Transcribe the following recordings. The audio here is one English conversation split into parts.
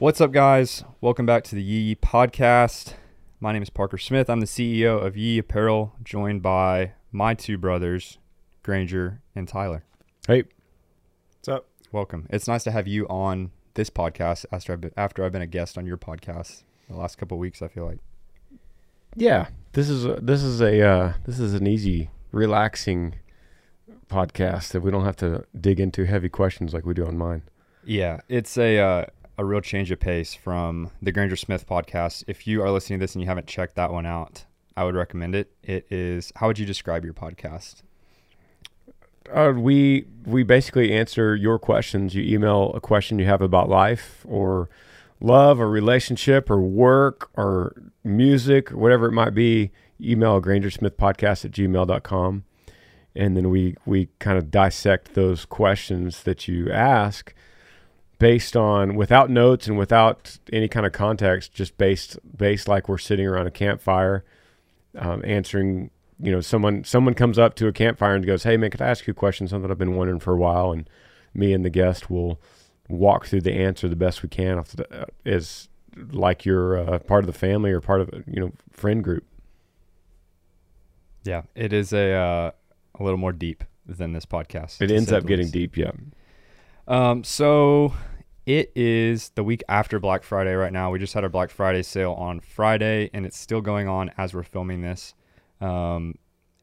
What's up, guys? Welcome back to the Yee podcast. My name is Parker Smith. I'm the CEO of Yee Apparel, joined by my two brothers, Granger and Tyler. Hey, What's up? Welcome. It's nice to have you on this podcast after I've been, after I've been a guest on your podcast the last couple of weeks. I feel like. yeah, this is a, this is a uh, this is an easy, relaxing podcast that we don't have to dig into heavy questions like we do on mine. Yeah, it's a uh, a real change of pace from the Granger Smith podcast. If you are listening to this and you haven't checked that one out, I would recommend it. It is. How would you describe your podcast? Uh, we we basically answer your questions. You email a question you have about life or love or relationship or work or music whatever it might be. Email grangersmithpodcast at gmail.com. And then we, we kind of dissect those questions that you ask based on without notes and without any kind of context, just based based like we're sitting around a campfire, um, answering. You know, someone someone comes up to a campfire and goes, "Hey, man, could I ask you a question? Something I've been wondering for a while." And me and the guest will walk through the answer the best we can, off the, uh, as like you're uh, part of the family or part of a you know friend group. Yeah, it is a uh, a little more deep than this podcast. It ends up getting least. deep, yeah. Um, so it is the week after Black Friday right now. We just had our Black Friday sale on Friday, and it's still going on as we're filming this. Um,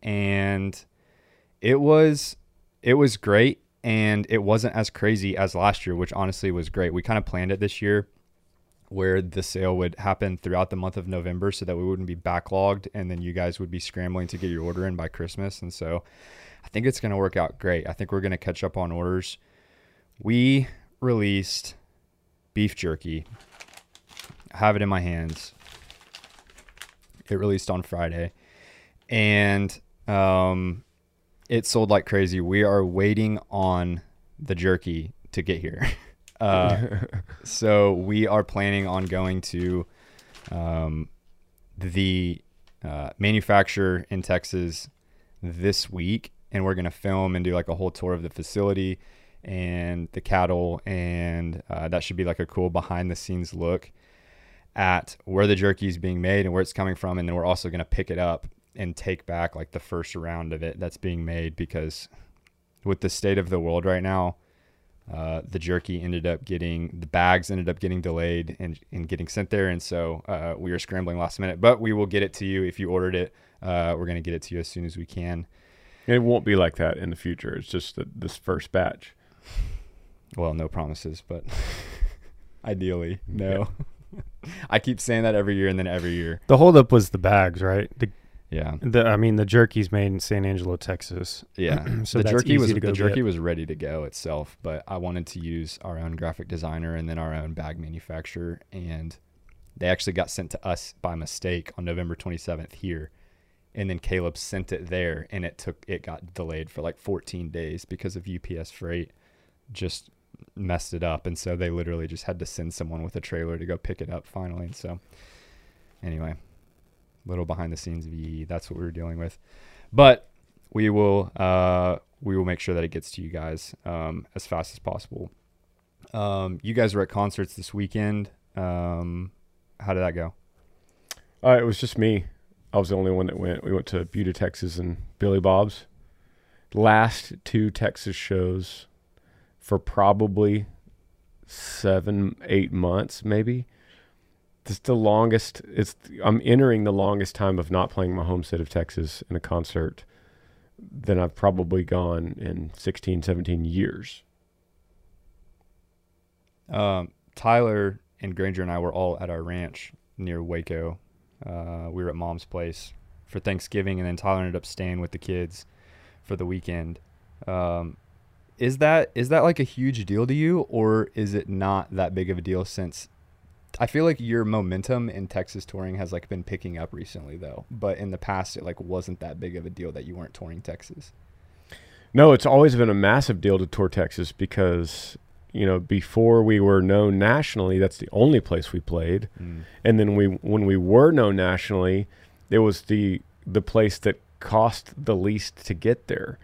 and it was it was great, and it wasn't as crazy as last year, which honestly was great. We kind of planned it this year where the sale would happen throughout the month of November so that we wouldn't be backlogged and then you guys would be scrambling to get your order in by Christmas. And so I think it's going to work out great. I think we're going to catch up on orders. We released beef jerky. I have it in my hands. It released on Friday and um, it sold like crazy. We are waiting on the jerky to get here. Uh, so we are planning on going to um, the uh, manufacturer in Texas this week, and we're gonna film and do like a whole tour of the facility and the cattle, and uh, that should be like a cool behind the scenes look at where the jerky is being made and where it's coming from, and then we're also gonna pick it up and take back like the first round of it that's being made because with the state of the world right now uh, the jerky ended up getting the bags ended up getting delayed and, and getting sent there and so uh, we are scrambling last minute but we will get it to you if you ordered it uh, we're going to get it to you as soon as we can it won't be like that in the future. It's just that this first batch. Well no promises but ideally no i keep saying that every year and then every year The holdup was the bags, right? The, yeah the I mean, the jerky's made in San Angelo, Texas. yeah So the jerky was the jerky get. was ready to go itself but i wanted to use our own graphic designer and then our own bag manufacturer and they actually got sent to us by mistake on november 27th here and then caleb sent it there and it took it got delayed for like 14 days because of ups freight just messed it up and so they literally just had to send someone with a trailer to go pick it up finally and so anyway little behind the scenes of EE. That's what we were dealing with. But we will uh, we will make sure that it gets to you guys um, as fast as possible. Um, you guys were at concerts this weekend. Um, how did that go? Uh, it was just me. I was the only one that went. We went to Buda, Texas, and Billy Bob's. Last two Texas shows for probably seven, eight months, maybe. It's the longest. It's I'm entering the longest time of not playing my home state of Texas in a concert than I've probably gone in 16, 17 years. Um, Tyler and Granger and I were all at our ranch near Waco. Uh, we were at Mom's place for Thanksgiving, and then Tyler ended up staying with the kids for the weekend. Um, is that is that like a huge deal to you, or is it not that big of a deal? Since I feel like your momentum in Texas touring has like been picking up recently, though. But in the past, it like wasn't that big of a deal that you weren't touring Texas. No, it's always been a massive deal to tour Texas because you know before we were known nationally, that's the only place we played, mm. and then we when we were known nationally, it was the the place that cost the least to get there,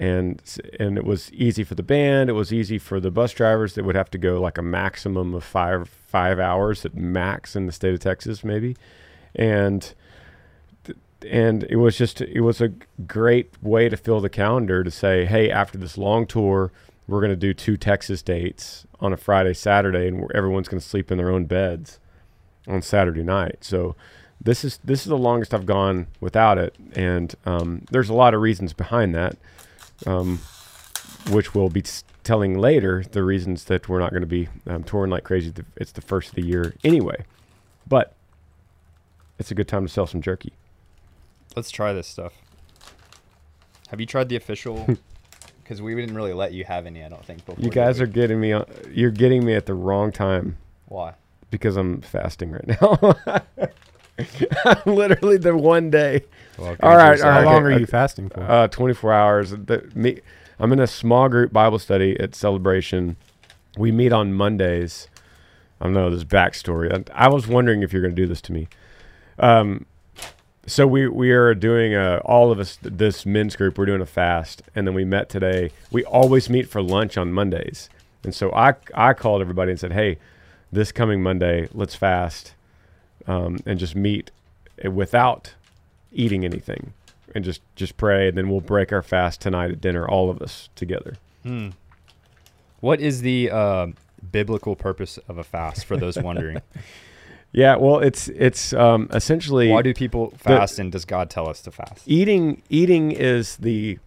and and it was easy for the band. It was easy for the bus drivers that would have to go like a maximum of five five hours at max in the state of Texas, maybe, and and it was just it was a great way to fill the calendar to say, hey, after this long tour, we're going to do two Texas dates on a Friday, Saturday, and everyone's going to sleep in their own beds on Saturday night. So this is this is the longest I've gone without it, and um, there's a lot of reasons behind that, um, which we'll be telling later. The reasons that we're not going to be um, touring like crazy. It's the first of the year anyway, but it's a good time to sell some jerky. Let's try this stuff. Have you tried the official? Because we didn't really let you have any, I don't think. Before, You guys are getting me. On, you're getting me at the wrong time Why? because I'm fasting right now. Literally the one day. Well, All right, all How long okay, are you okay. fasting for? Uh, 24 hours. The, me, I'm in a small group Bible study at Celebration. We meet on Mondays. I don't know this backstory. I, I was wondering if you're going to do this to me. Um, so we we are doing a all of us this men's group. We're doing a fast, and then we met today. We always meet for lunch on Mondays, and so I I called everybody and said, hey, this coming Monday, let's fast, um, and just meet without eating anything and just just pray and then we'll break our fast tonight at dinner all of us together Hmm. What is the uh, biblical purpose of a fast for those wondering? yeah well it's it's um essentially Why do people fast and does God tell us to fast? eating eating is the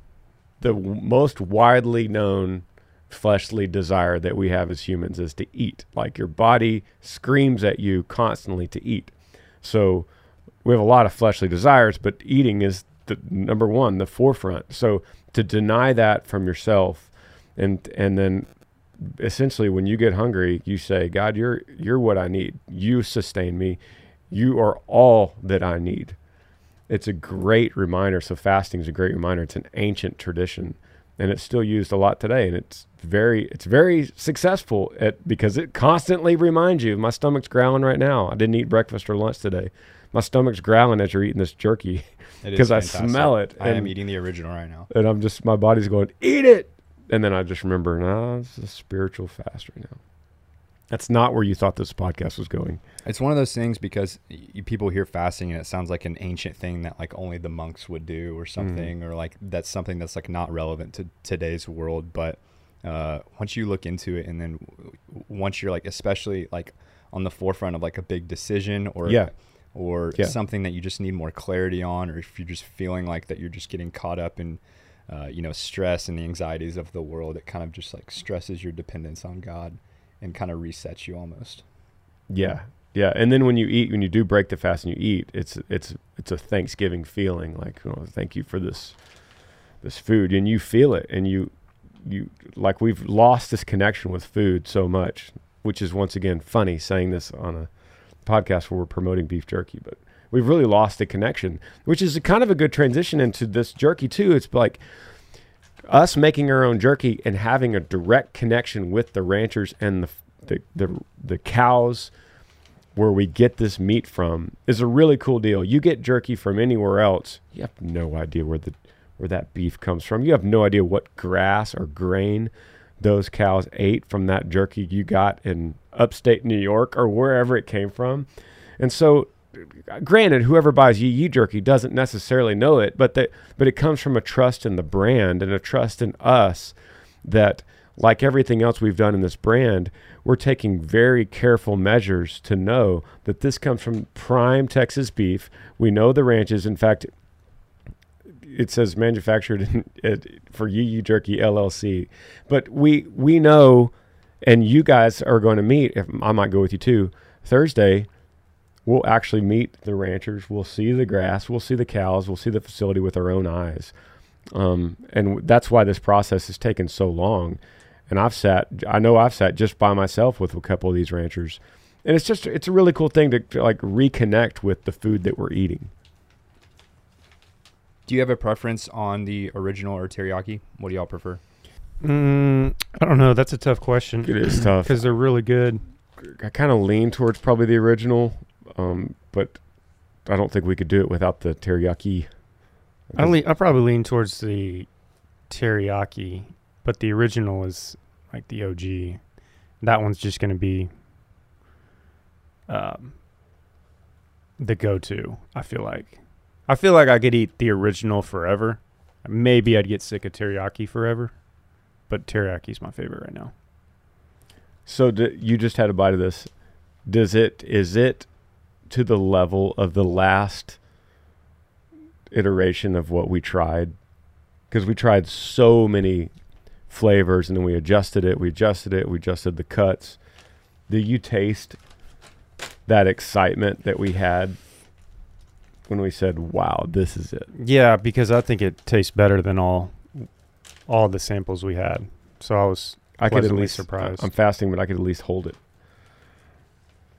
the most widely known fleshly desire that we have as humans is to eat. Like your body screams at you constantly to eat. So we have a lot of fleshly desires but eating is the number one the forefront. So to deny that from yourself and and then essentially when you get hungry you say god you're you're what i need. You sustain me. You are all that i need. It's a great reminder. So fasting is a great reminder. It's an ancient tradition and it's still used a lot today and it's very it's very successful at because it constantly reminds you my stomach's growling right now. I didn't eat breakfast or lunch today. My stomach's growling as you're eating this jerky because I smell it, I am eating the original right now. and i'm just my body's going eat it! And then i just remember no it's a spiritual fast right now that's not where you thought this podcast was going It's one of those things because you, people hear fasting and it sounds like an ancient thing that like only the monks would do or something, or like that's something that's like not relevant to today's world. But uh, once you look into it, and then w- once you're like, especially like on the forefront of like a big decision or Yeah. or Yeah. something that you just need more clarity on, or if you're just feeling like that you're just getting caught up in uh, you know stress and the anxieties of the world, it kind of just like stresses your dependence on God and kind of resets you almost. Yeah, yeah. And then when you eat, when you do break the fast and you eat, it's it's it's a Thanksgiving feeling. Like, oh, thank you for this this food, and you feel it, and you you like we've lost this connection with food so much, which is once again funny saying this on a podcast where we're promoting beef jerky, but we've really lost the connection, which is kind of a good transition into this jerky too. It's like us making our own jerky and having a direct connection with the ranchers and the the the, the cows where we get this meat from is a really cool deal. You get jerky from anywhere else, you have no idea where the where that beef comes from. You have no idea what grass or grain those cows ate from that jerky you got in upstate New York or wherever it came from. And so granted whoever buys Yee Yee jerky doesn't necessarily know it, but that but it comes from a trust in the brand and a trust in us that like everything else we've done in this brand, we're taking very careful measures to know that this comes from prime Texas beef. We know the ranches. In fact, it says manufactured in, for Yee Yee Jerky LLC. But we we know, and you guys are going to meet. If I might go with you too, Thursday. We'll actually meet the ranchers. We'll see the grass. We'll see the cows. We'll see the facility with our own eyes. Um, and that's why this process has taken so long. And I've sat, I know I've sat just by myself with a couple of these ranchers, and it's just, it's a really cool thing to, to like reconnect with the food that we're eating. Do you have a preference on the original or teriyaki? What do y'all prefer? Mm, I don't know. That's a tough question. It is tough. because they're really good. I kind of lean towards probably the original, um, but I don't think we could do it without the teriyaki. I le- I probably lean towards the teriyaki, but the original is like the OG. That one's just going to be um, the go-to. I feel like. I feel like I could eat the original forever. Maybe I'd get sick of teriyaki forever, but teriyaki's my favorite right now. So d- you just had a bite of this. Does it is it to the level of the last iteration of what we tried? Because we tried so many flavors and then we adjusted it, we adjusted it, we adjusted the cuts. Do you taste that excitement that we had when we said, "Wow, this is it"? Yeah, because I think it tastes better than all all the samples we had. So I was I could at least surprised. I'm fasting, but I could at least hold it.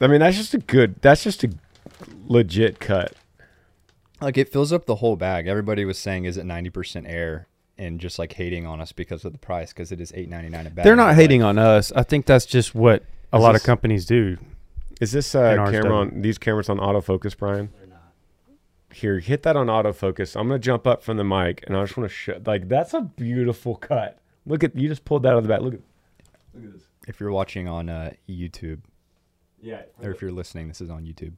I mean, that's just a good. That's just a legit cut. Like it fills up the whole bag. Everybody was saying, "Is it ninety percent air?" and just like hating on us because of the price because it is eight ninety nine a bag. They're not But, hating on us. I think that's just what a lot this- of companies do. Is this uh, camera on these cameras on autofocus, Brian? Here, hit that on autofocus. I'm gonna jump up from the mic, and I just want to show. Like that's a beautiful cut. Look at you just pulled that out of the back. Look at. Look at this. If you're watching on uh, YouTube Yeah. or if you're listening, this is on YouTube.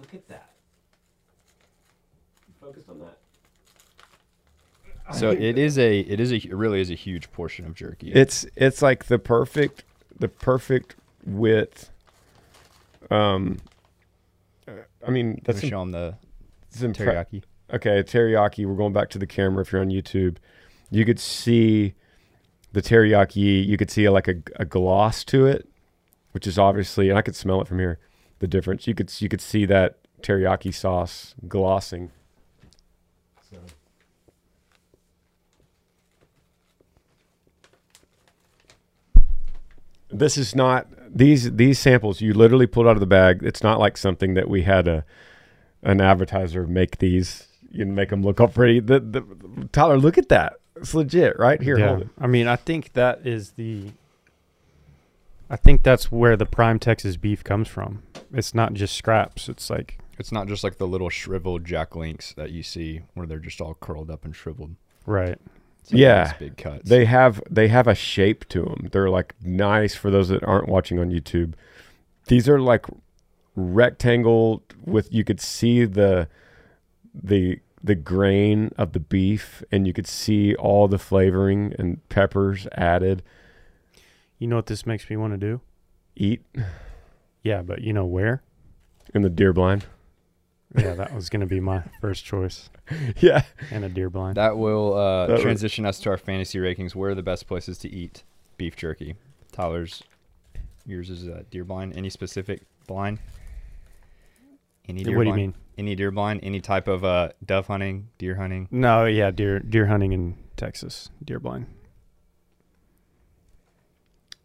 Look at that. Focus on that. So it is a it is a it really is a huge portion of jerky. It's it's like the perfect the perfect width. Um, I mean that's Let's im- show them the it's impre- teriyaki. Okay, teriyaki. We're going back to the camera. If you're on YouTube, you could see the teriyaki. You could see like a, a gloss to it, which is obviously, and I could smell it from here. The difference. You could you could see that teriyaki sauce glossing. So. This is not these these samples you literally pulled out of the bag. It's not like something that we had a an advertiser make these and make them look all pretty. The, the Tyler, look at that. It's legit, right here. yeah. Hold it. I mean, I think that is the. I think that's where the prime Texas beef comes from. It's not just scraps. It's like It's not just like the little shriveled Jack Links that you see where they're just all curled up and shriveled. right. It's like Yeah. nice big cuts. They have they have a shape to them. They're like nice for those that aren't watching on YouTube. These are like rectangle with you could see the the the grain of the beef and you could see all the flavoring and peppers added. You know what this makes me want to do? Eat Yeah, but you know where? in the deer blind. Yeah, that was going to be my first choice. yeah. And a deer blind. that will uh, That would- transition us to our fantasy rankings. Where are the best places to eat beef jerky? Tyler's, yours is uh, deer blind. Any specific blind? Any deer what do you blind? mean? Any deer blind? Any type of uh, dove hunting, deer hunting? No, yeah, deer deer hunting in Texas, deer blind.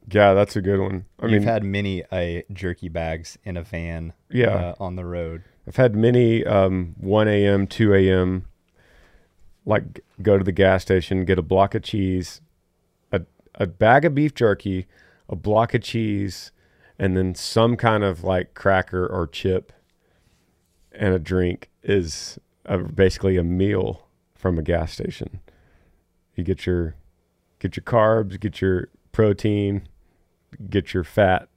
Yeah, that's a good one. I mean You've mean, had many uh, jerky bags in a van yeah. uh, on the road. I've had many um, 1 a.m., 2 a.m. Like go to the gas station, get a block of cheese, a a bag of beef jerky, a block of cheese, and then some kind of like cracker or chip, and a drink is a, basically a meal from a gas station. You get your get your carbs, get your protein, get your fat,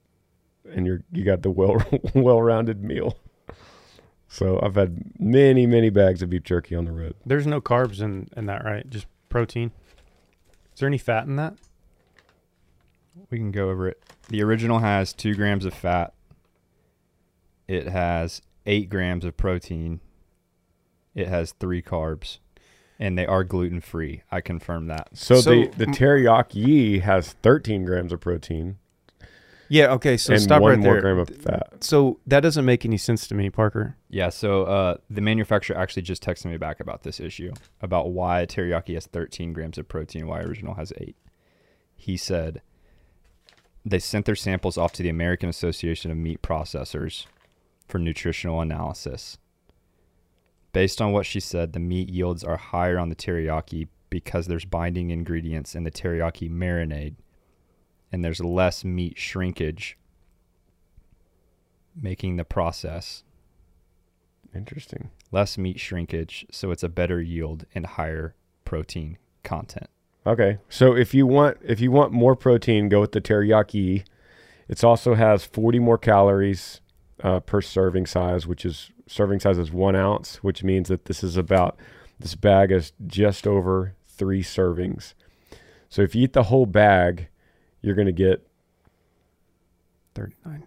and you're you got the well well rounded meal. So I've had many, many bags of beef jerky on the road. There's no carbs in in that, right? Just protein. Is there any fat in that? We can go over it. The original has two grams of fat. It has eight grams of protein. It has three carbs, and they are gluten free. I confirm that. So, So- the the teriyaki has 13 grams of protein Yeah. Okay. So and stop one right more there. gram of fat. So that doesn't make any sense to me, Parker. Yeah. So uh, the manufacturer actually just texted me back about this issue about why teriyaki has 13 grams of protein, why original has eight. He said they sent their samples off to the American Association of Meat Processors for nutritional analysis. Based on what she said, the meat yields are higher on the teriyaki because there's binding ingredients in the teriyaki marinade and there's less meat shrinkage, making the process Interesting. less meat shrinkage, so it's a better yield and higher protein content. Okay. So if you want if you want more protein, go with the teriyaki. It also has 40 more calories uh, per serving size, which is serving size is one ounce, which means that this is about this bag is just over three servings. So if you eat the whole bag, you're going to get 39.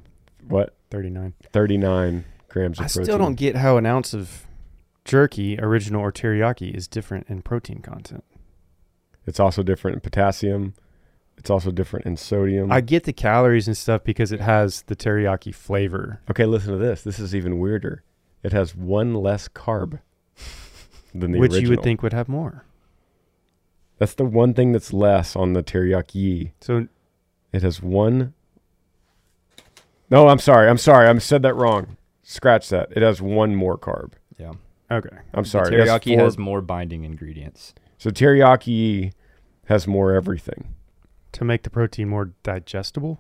what 39. 39 grams of protein. I protein. still don't get how an ounce of jerky, original or teriyaki, is different in protein content. It's also different in potassium. It's also different in sodium. I get the calories and stuff because it has the teriyaki flavor. okay, listen to this. This is even weirder. It has one less carb than the which you would think would have more. That's the one thing that's less on the teriyaki. So It has one. No, I'm sorry. I'm sorry. I said that wrong. Scratch that. It has one more carb. Yeah. okay, I'm sorry. The It has teriyaki has more binding ingredients. so teriyaki has more everything. to make the protein more digestible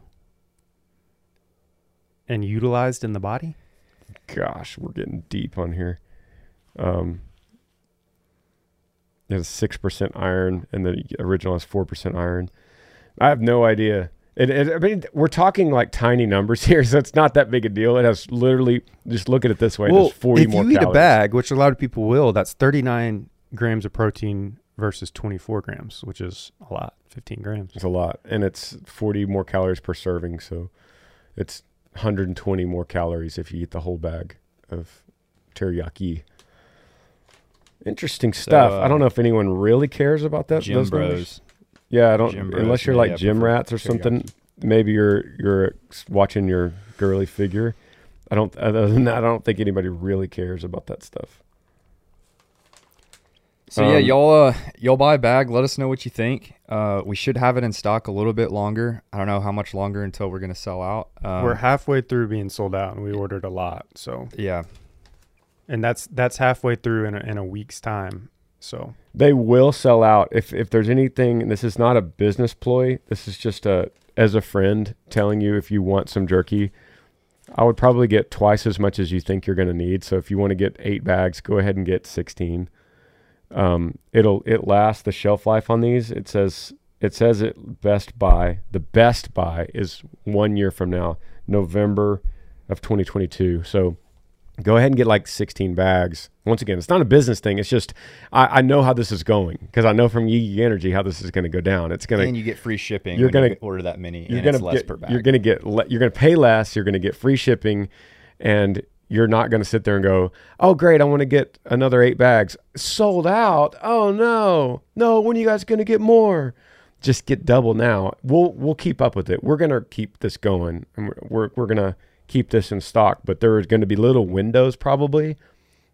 and utilized in the body. Gosh, we're getting deep on here. Um, it has six percent iron, and the original has four percent iron. I have no idea. It, it, I mean, we're talking like tiny numbers here, so it's not that big a deal. It has literally just look at it this way. it has forty if more you eat calories. a bag, which a lot of people will, that's 39 grams of protein versus 24 grams, which is a lot, 15 grams. It's a lot, and it's forty more calories per serving. So it's 120 more calories if you eat the whole bag of teriyaki. Interesting stuff. I uh, don't know if anyone really cares about that. Gym those bros. numbers. Yeah, I don't. Gym bros unless you're like have gym rats or something. teriyaki. Maybe you're you're watching your girly figure. I don't. Other than that, I don't think anybody really cares about that stuff. So yeah, Um, y'all uh y'all buy a bag. Let us know what you think. Uh, we should have it in stock a little bit longer. I don't know how much longer until we're gonna sell out. Um, We're halfway through being sold out, and we ordered a lot. So, yeah, and that's that's halfway through in a, in a week's time. So, They will sell out if if there's anything. This is not a business ploy. This is just a as a friend telling you if you want some jerky. I would probably get twice as much as you think you're going to need. So if you want to get eight bags, go ahead and get sixteen. Um, it'll it lasts the shelf life on these. It says it says it best buy. The best buy is one year from now, November of 2022. So go ahead and get like 16 bags. Once again, it's not a business thing. It's just I, I know how this is going because I know from Yee Energy how this is going to go down. It's going to and to you get free shipping. you're gonna- order that many. you're going to less get per bag. you're going to get le- you're going to pay less. You're going to get free shipping, and you're not going to sit there and go, "Oh, great! I want to get another eight bags sold out." Oh no, no! When are you guys going to get more? Just get double now. We'll we'll keep up with it. We're going to keep this going, and we're we're, we're going to keep this in stock. But there is going to be little windows probably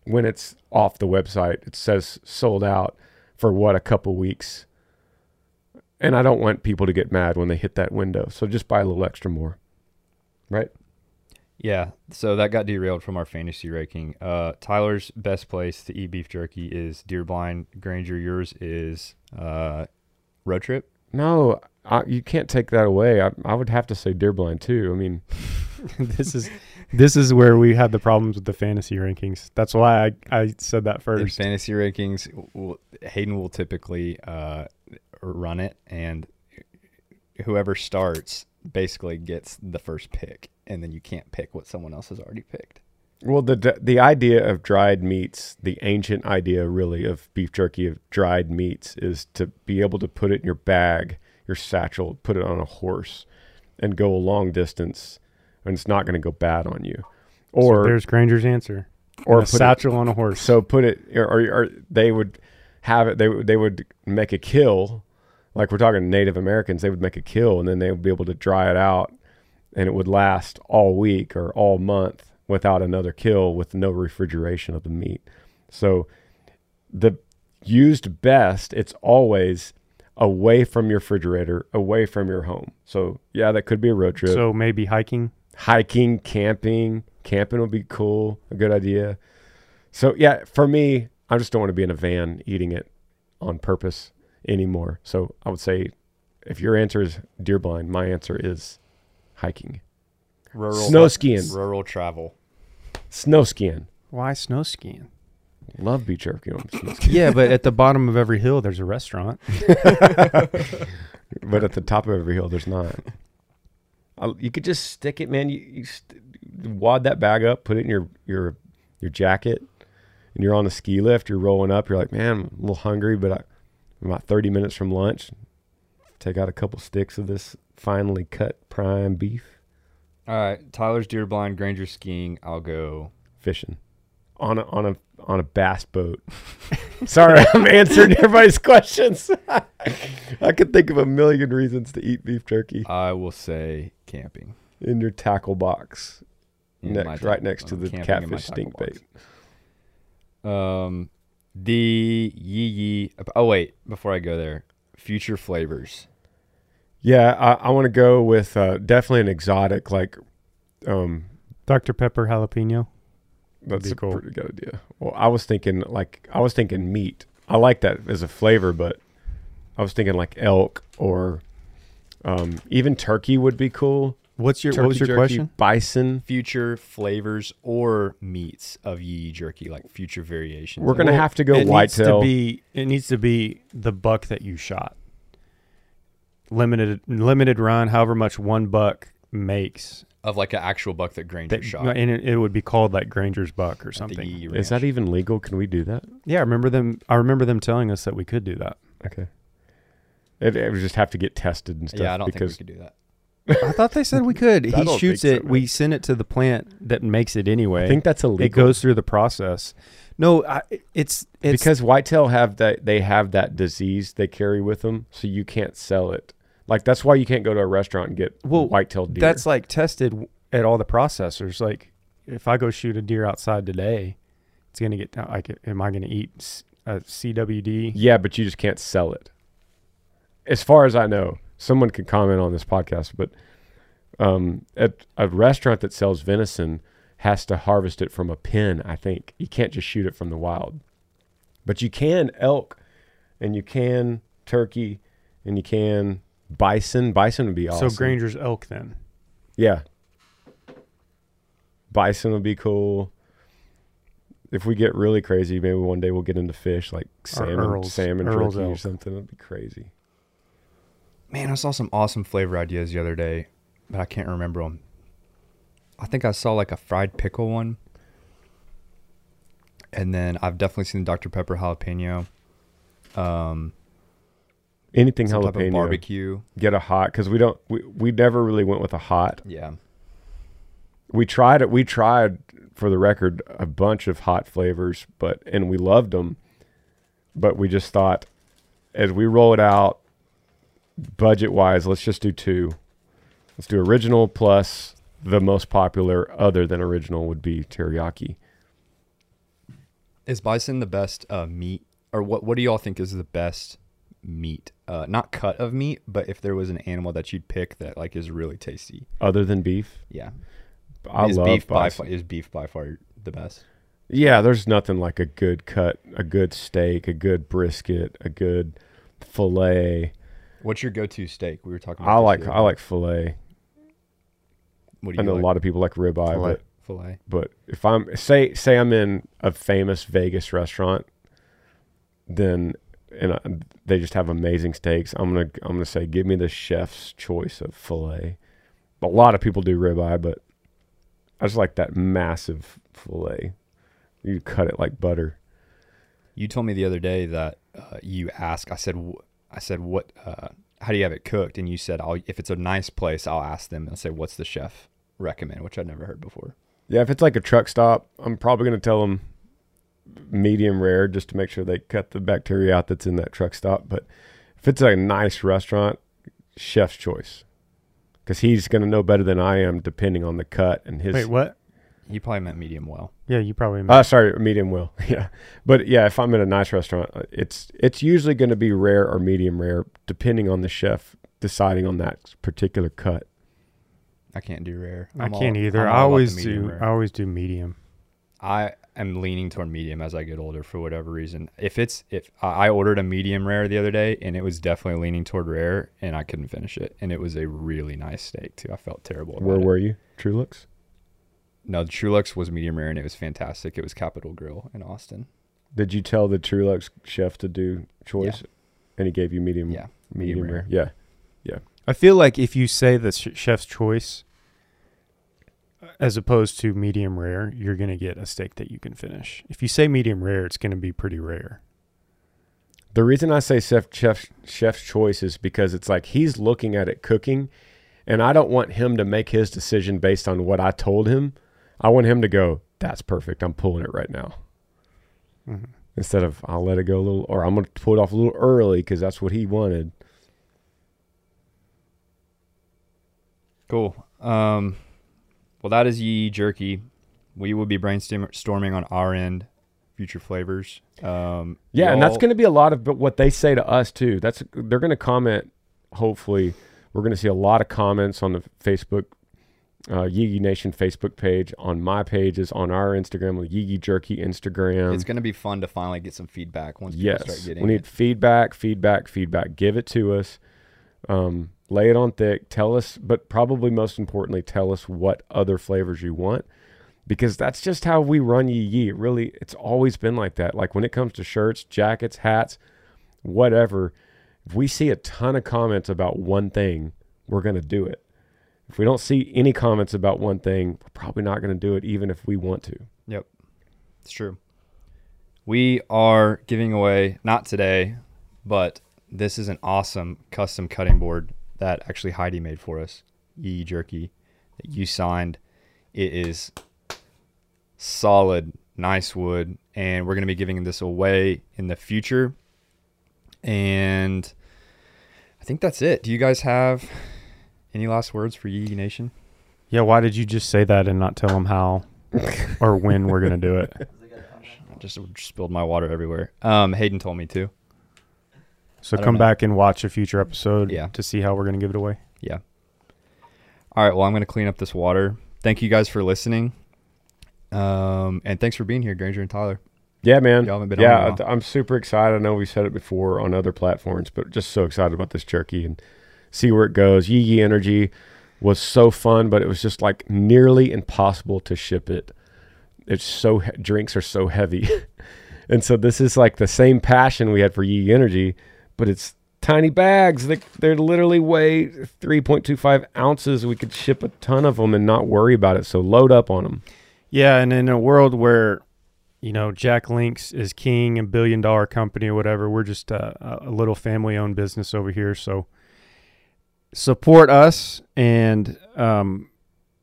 when it's off the website. It says sold out for what a couple weeks. And I don't want people to get mad when they hit that window. So just buy a little extra more. Right? Yeah, so that got derailed from our fantasy ranking. Uh, Tyler's best place to eat beef jerky is Deer Blind. Granger, yours is uh, Road Trip. No, I, you can't take that away. I, I would have to say deer blind too. I mean, this is this is where we had the problems with the fantasy rankings. That's why I, I said that In first. fantasy rankings, will, Hayden will typically uh, run it, and whoever starts basically gets the first pick, and then you can't pick what someone else has already picked. well, the the idea of dried meats, the ancient idea really of beef jerky of dried meats is to be able to put it in your bag, your satchel, put it on a horse, and go a long distance, and it's not going to go bad on you. So Or there's Granger's answer. or a put it- satchel on a horse. So put it, or, or, or they would have it. They they would make a kill, like we're talking Native Americans. They would make a kill, and then they would be able to dry it out, and it would last all week or all month without another kill, with no refrigeration of the meat. So the used best, it's always away from your refrigerator, away from your home. So yeah, that could be a road trip so maybe hiking. Hiking, camping. Camping would be cool, a good idea. So yeah, for me, I just don't want to be in a van eating it on purpose anymore. So I would say, if your answer is deer blind, my answer is hiking, Rural snow skiing, rural travel. snow skiing. Why snow skiing? Love beach jerky on some yeah, but at the bottom of every hill, there's a restaurant. but at the top of every hill, there's not. I- You could just stick it, man. You, you st- wad that bag up, put it in your your your jacket, and you're on the ski lift. You're rolling up. You're like, man, I'm a little hungry, but I, I'm about 30 minutes from lunch. Take out a couple sticks of this finely cut prime beef. All right, Tyler's deer blind, Granger skiing. I'll go. fishing on a on a on a bass boat. Sorry, I'm answering everybody's questions. I could think of a million reasons to eat beef jerky I will say camping. in your tackle box, In next, my right tackle- next to I'm the camping in my catfish tackle stink box. bait. Um, the yee yee. Oh wait, before I go there, future flavors. Yeah, I, I want to go with uh, definitely an exotic like. Um, Dr. Pepper jalapeno. That's be a cool. pretty good idea. Well, I was thinking like I was thinking meat. I like that as a flavor, but I was thinking like elk or um, even turkey would be cool. What's your Turkey what was your jerky, question? Bison. Future flavors or meats of yee yee jerky, like future variations. We're gonna. Well, have to go it needs to be it needs to be the buck that you shot. Limited limited run, however much one buck makes. Of like an actual buck that Granger That, shot. and it, it would be called like Granger's buck or something. Yee Yee Is that even legal? Can we do that? Yeah, I remember them. I remember them telling us that we could do that. Okay. It, it would just have to get tested and stuff. Yeah, I don't because think we could do that. I thought they said we could. He shoots think so, it. man. we send it to the plant that makes it anyway. I think that's illegal. it goes through the process. No, I, it's it's because whitetail have that they have that disease they carry with them, so you can't sell it. Like that's why you can't go to a restaurant and get well, white-tailed deer. that's like tested at all the processors. Like if I go shoot a deer outside today, it's gonna get like. Am I gonna eat a CWD? yeah, but you just can't sell it. As far as I know, someone could comment on this podcast, but um, at a restaurant that sells venison has to harvest it from a pen. I think you can't just shoot it from the wild, but you can elk, and you can turkey, and you can bison. Bison would be awesome. So Granger's elk then. Yeah. Bison would be cool. If we get really crazy, maybe one day we'll get into fish like salmon, Earl's- salmon Earl's jerky or something. That'd be crazy. Man, I saw some awesome flavor ideas the other day, but I can't remember them. I think I saw like a fried pickle one. And then I've definitely seen the Dr. Pepper jalapeno. Um, Anything some jalapeno. barbecue. Get a hot because we don't. We, we never really went with a hot. Yeah. We tried it. We tried for the record a bunch of hot flavors, but and we loved them. But we just thought, as we roll it out, budget wise, let's just do two. Let's do original plus the most popular, other than original, would be teriyaki. Is bison the best uh, meat, or what? What do y'all think is the best meat? Uh, not cut of meat, but if there was an animal that you'd pick that like is really tasty. Other than beef, Yeah, I is love beef by far, is beef by far the best. Yeah, there's nothing like a good cut, a good steak, a good brisket, a good fillet. What's your go-to steak? We were talking. about I like I like fillet. What do you I know like? a lot of people like ribeye, Filet. but Filet. but if I'm say say I'm in a famous Vegas restaurant, then and I, they just have amazing steaks. I'm gonna I'm gonna say give me the chef's choice of fillet. A lot of people do ribeye, but I just like that massive fillet. You cut it like butter. You told me the other day that uh, you ask. I said, I said, what? Uh, how do you have it cooked? And you said, I'll, if it's a nice place, I'll ask them and say, what's the chef recommend? Which I'd never heard before. Yeah, if it's like a truck stop, I'm probably gonna tell them medium rare just to make sure they cut the bacteria out that's in that truck stop. But if it's a nice restaurant, chef's choice, because he's gonna know better than I am, depending on the cut and his. Wait, what? You probably meant medium well. Yeah, you probably. Uh, sorry, medium well. Yeah, but yeah, if I'm in a nice restaurant, uh, it's it's usually going to be rare or medium rare, depending on the chef deciding on that particular cut. I can't do rare. I I'm all- can't either. I'm I all about the always do. rare. I always do medium. I am leaning toward medium as I get older for whatever reason. If it's if I I ordered a medium rare the other day and it was definitely leaning toward rare and I couldn't finish it and it was a really nice steak too. I felt terrible. About Where it. were you? Truluck's. No, the Truluck's was medium rare and it was fantastic. It was Capital Grille in Austin. Did you tell the Truluck's chef to do choice, and he gave you medium? Yeah, medium, medium rare. rare. Yeah, I feel like if you say the sh- chef's choice as opposed to medium rare, you're going to get a steak that you can finish. If you say medium rare, it's going to be pretty rare. The reason I say chef, chef chef's choice is because it's like he's looking at it cooking, and I don't want him to make his decision based on what I told him. I want him to go, "That's perfect. I'm pulling it right now." Mhm. Instead of I'll let it go a little, or I'm going to pull it off a little early because that's what he wanted. Cool. Um, well, that is Yee Jerky. We will be brainstorming on our end future flavors. Um, Yeah, and that's going to be a lot of what they say to us too. That's they're going to comment. Hopefully, we're going to see a lot of comments on the Facebook uh, Yee Nation Facebook page, on my pages, on our Instagram, the Yee Jerky Instagram. It's going to be fun to finally get some feedback once people start yes, getting we need it. feedback, feedback, feedback. Give it to us. Um, lay it on thick. Tell us, but probably most importantly, tell us what other flavors you want. Because that's just how we run Yee Yee. Really, it's always been like that. Like when it comes to shirts, jackets, hats, whatever, if we see a ton of comments about one thing, we're going to do it. If we don't see any comments about one thing, we're probably not going to do it, even if we want to. Yep, it's true. We are giving away not today, but this is an awesome custom cutting board that actually Heidi made for us. Yee Jerky that you signed. It is solid, nice wood, and we're going to be giving this away in the future. And I think that's it. Do you guys have any last words for Yee Nation? Yeah, why did you just say that and not tell them how or when we're going to do it? I just spilled my water everywhere. Um, Hayden told me to. So come know. back and watch a future episode Yeah. to see how we're going to give it away. Yeah. All right. Well, I'm going to clean up this water. Thank you guys for listening. Um, and thanks for being here, Granger and Tyler. Yeah, man. Y'all haven't been yeah, on in a while. I'm super excited. I know we said it before on other platforms, but just so excited about this jerky and see where it goes. Yee Yee Energy was so fun, but it was just like nearly impossible to ship it. It's so drinks are so heavy, and so this is like the same passion we had for Yee Yee Energy, but it's tiny bags. They they're literally weigh 3.25 ounces. We could ship a ton of them and not worry about it. So load up on them. Yeah, and in a world where you know Jack Links is king and billion dollar company or whatever, we're just a, a little family owned business over here. So support us, and um,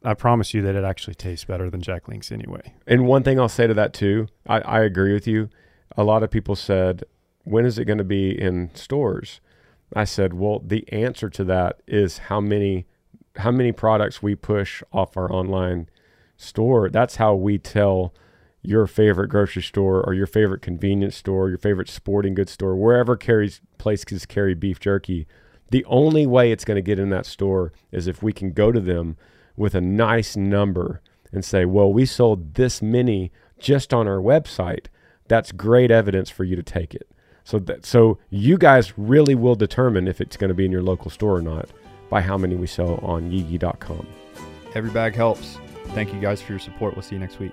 I promise you that it actually tastes better than Jack Links anyway. And one thing I'll say to that too, I, I agree with you. A lot of people said, when is it going to be in stores? I said, well, the answer to that is how many how many products we push off our online store. That's how we tell your favorite grocery store or your favorite convenience store, your favorite sporting goods store, wherever carries places carry beef jerky. The only way it's going to get in that store is if we can go to them with a nice number and say, well, we sold this many just on our website. That's great evidence for you to take it. So that so you guys really will determine if it's going to be in your local store or not by how many we sell on yeegi.com. Every bag helps. Thank you guys for your support. We'll see you next week.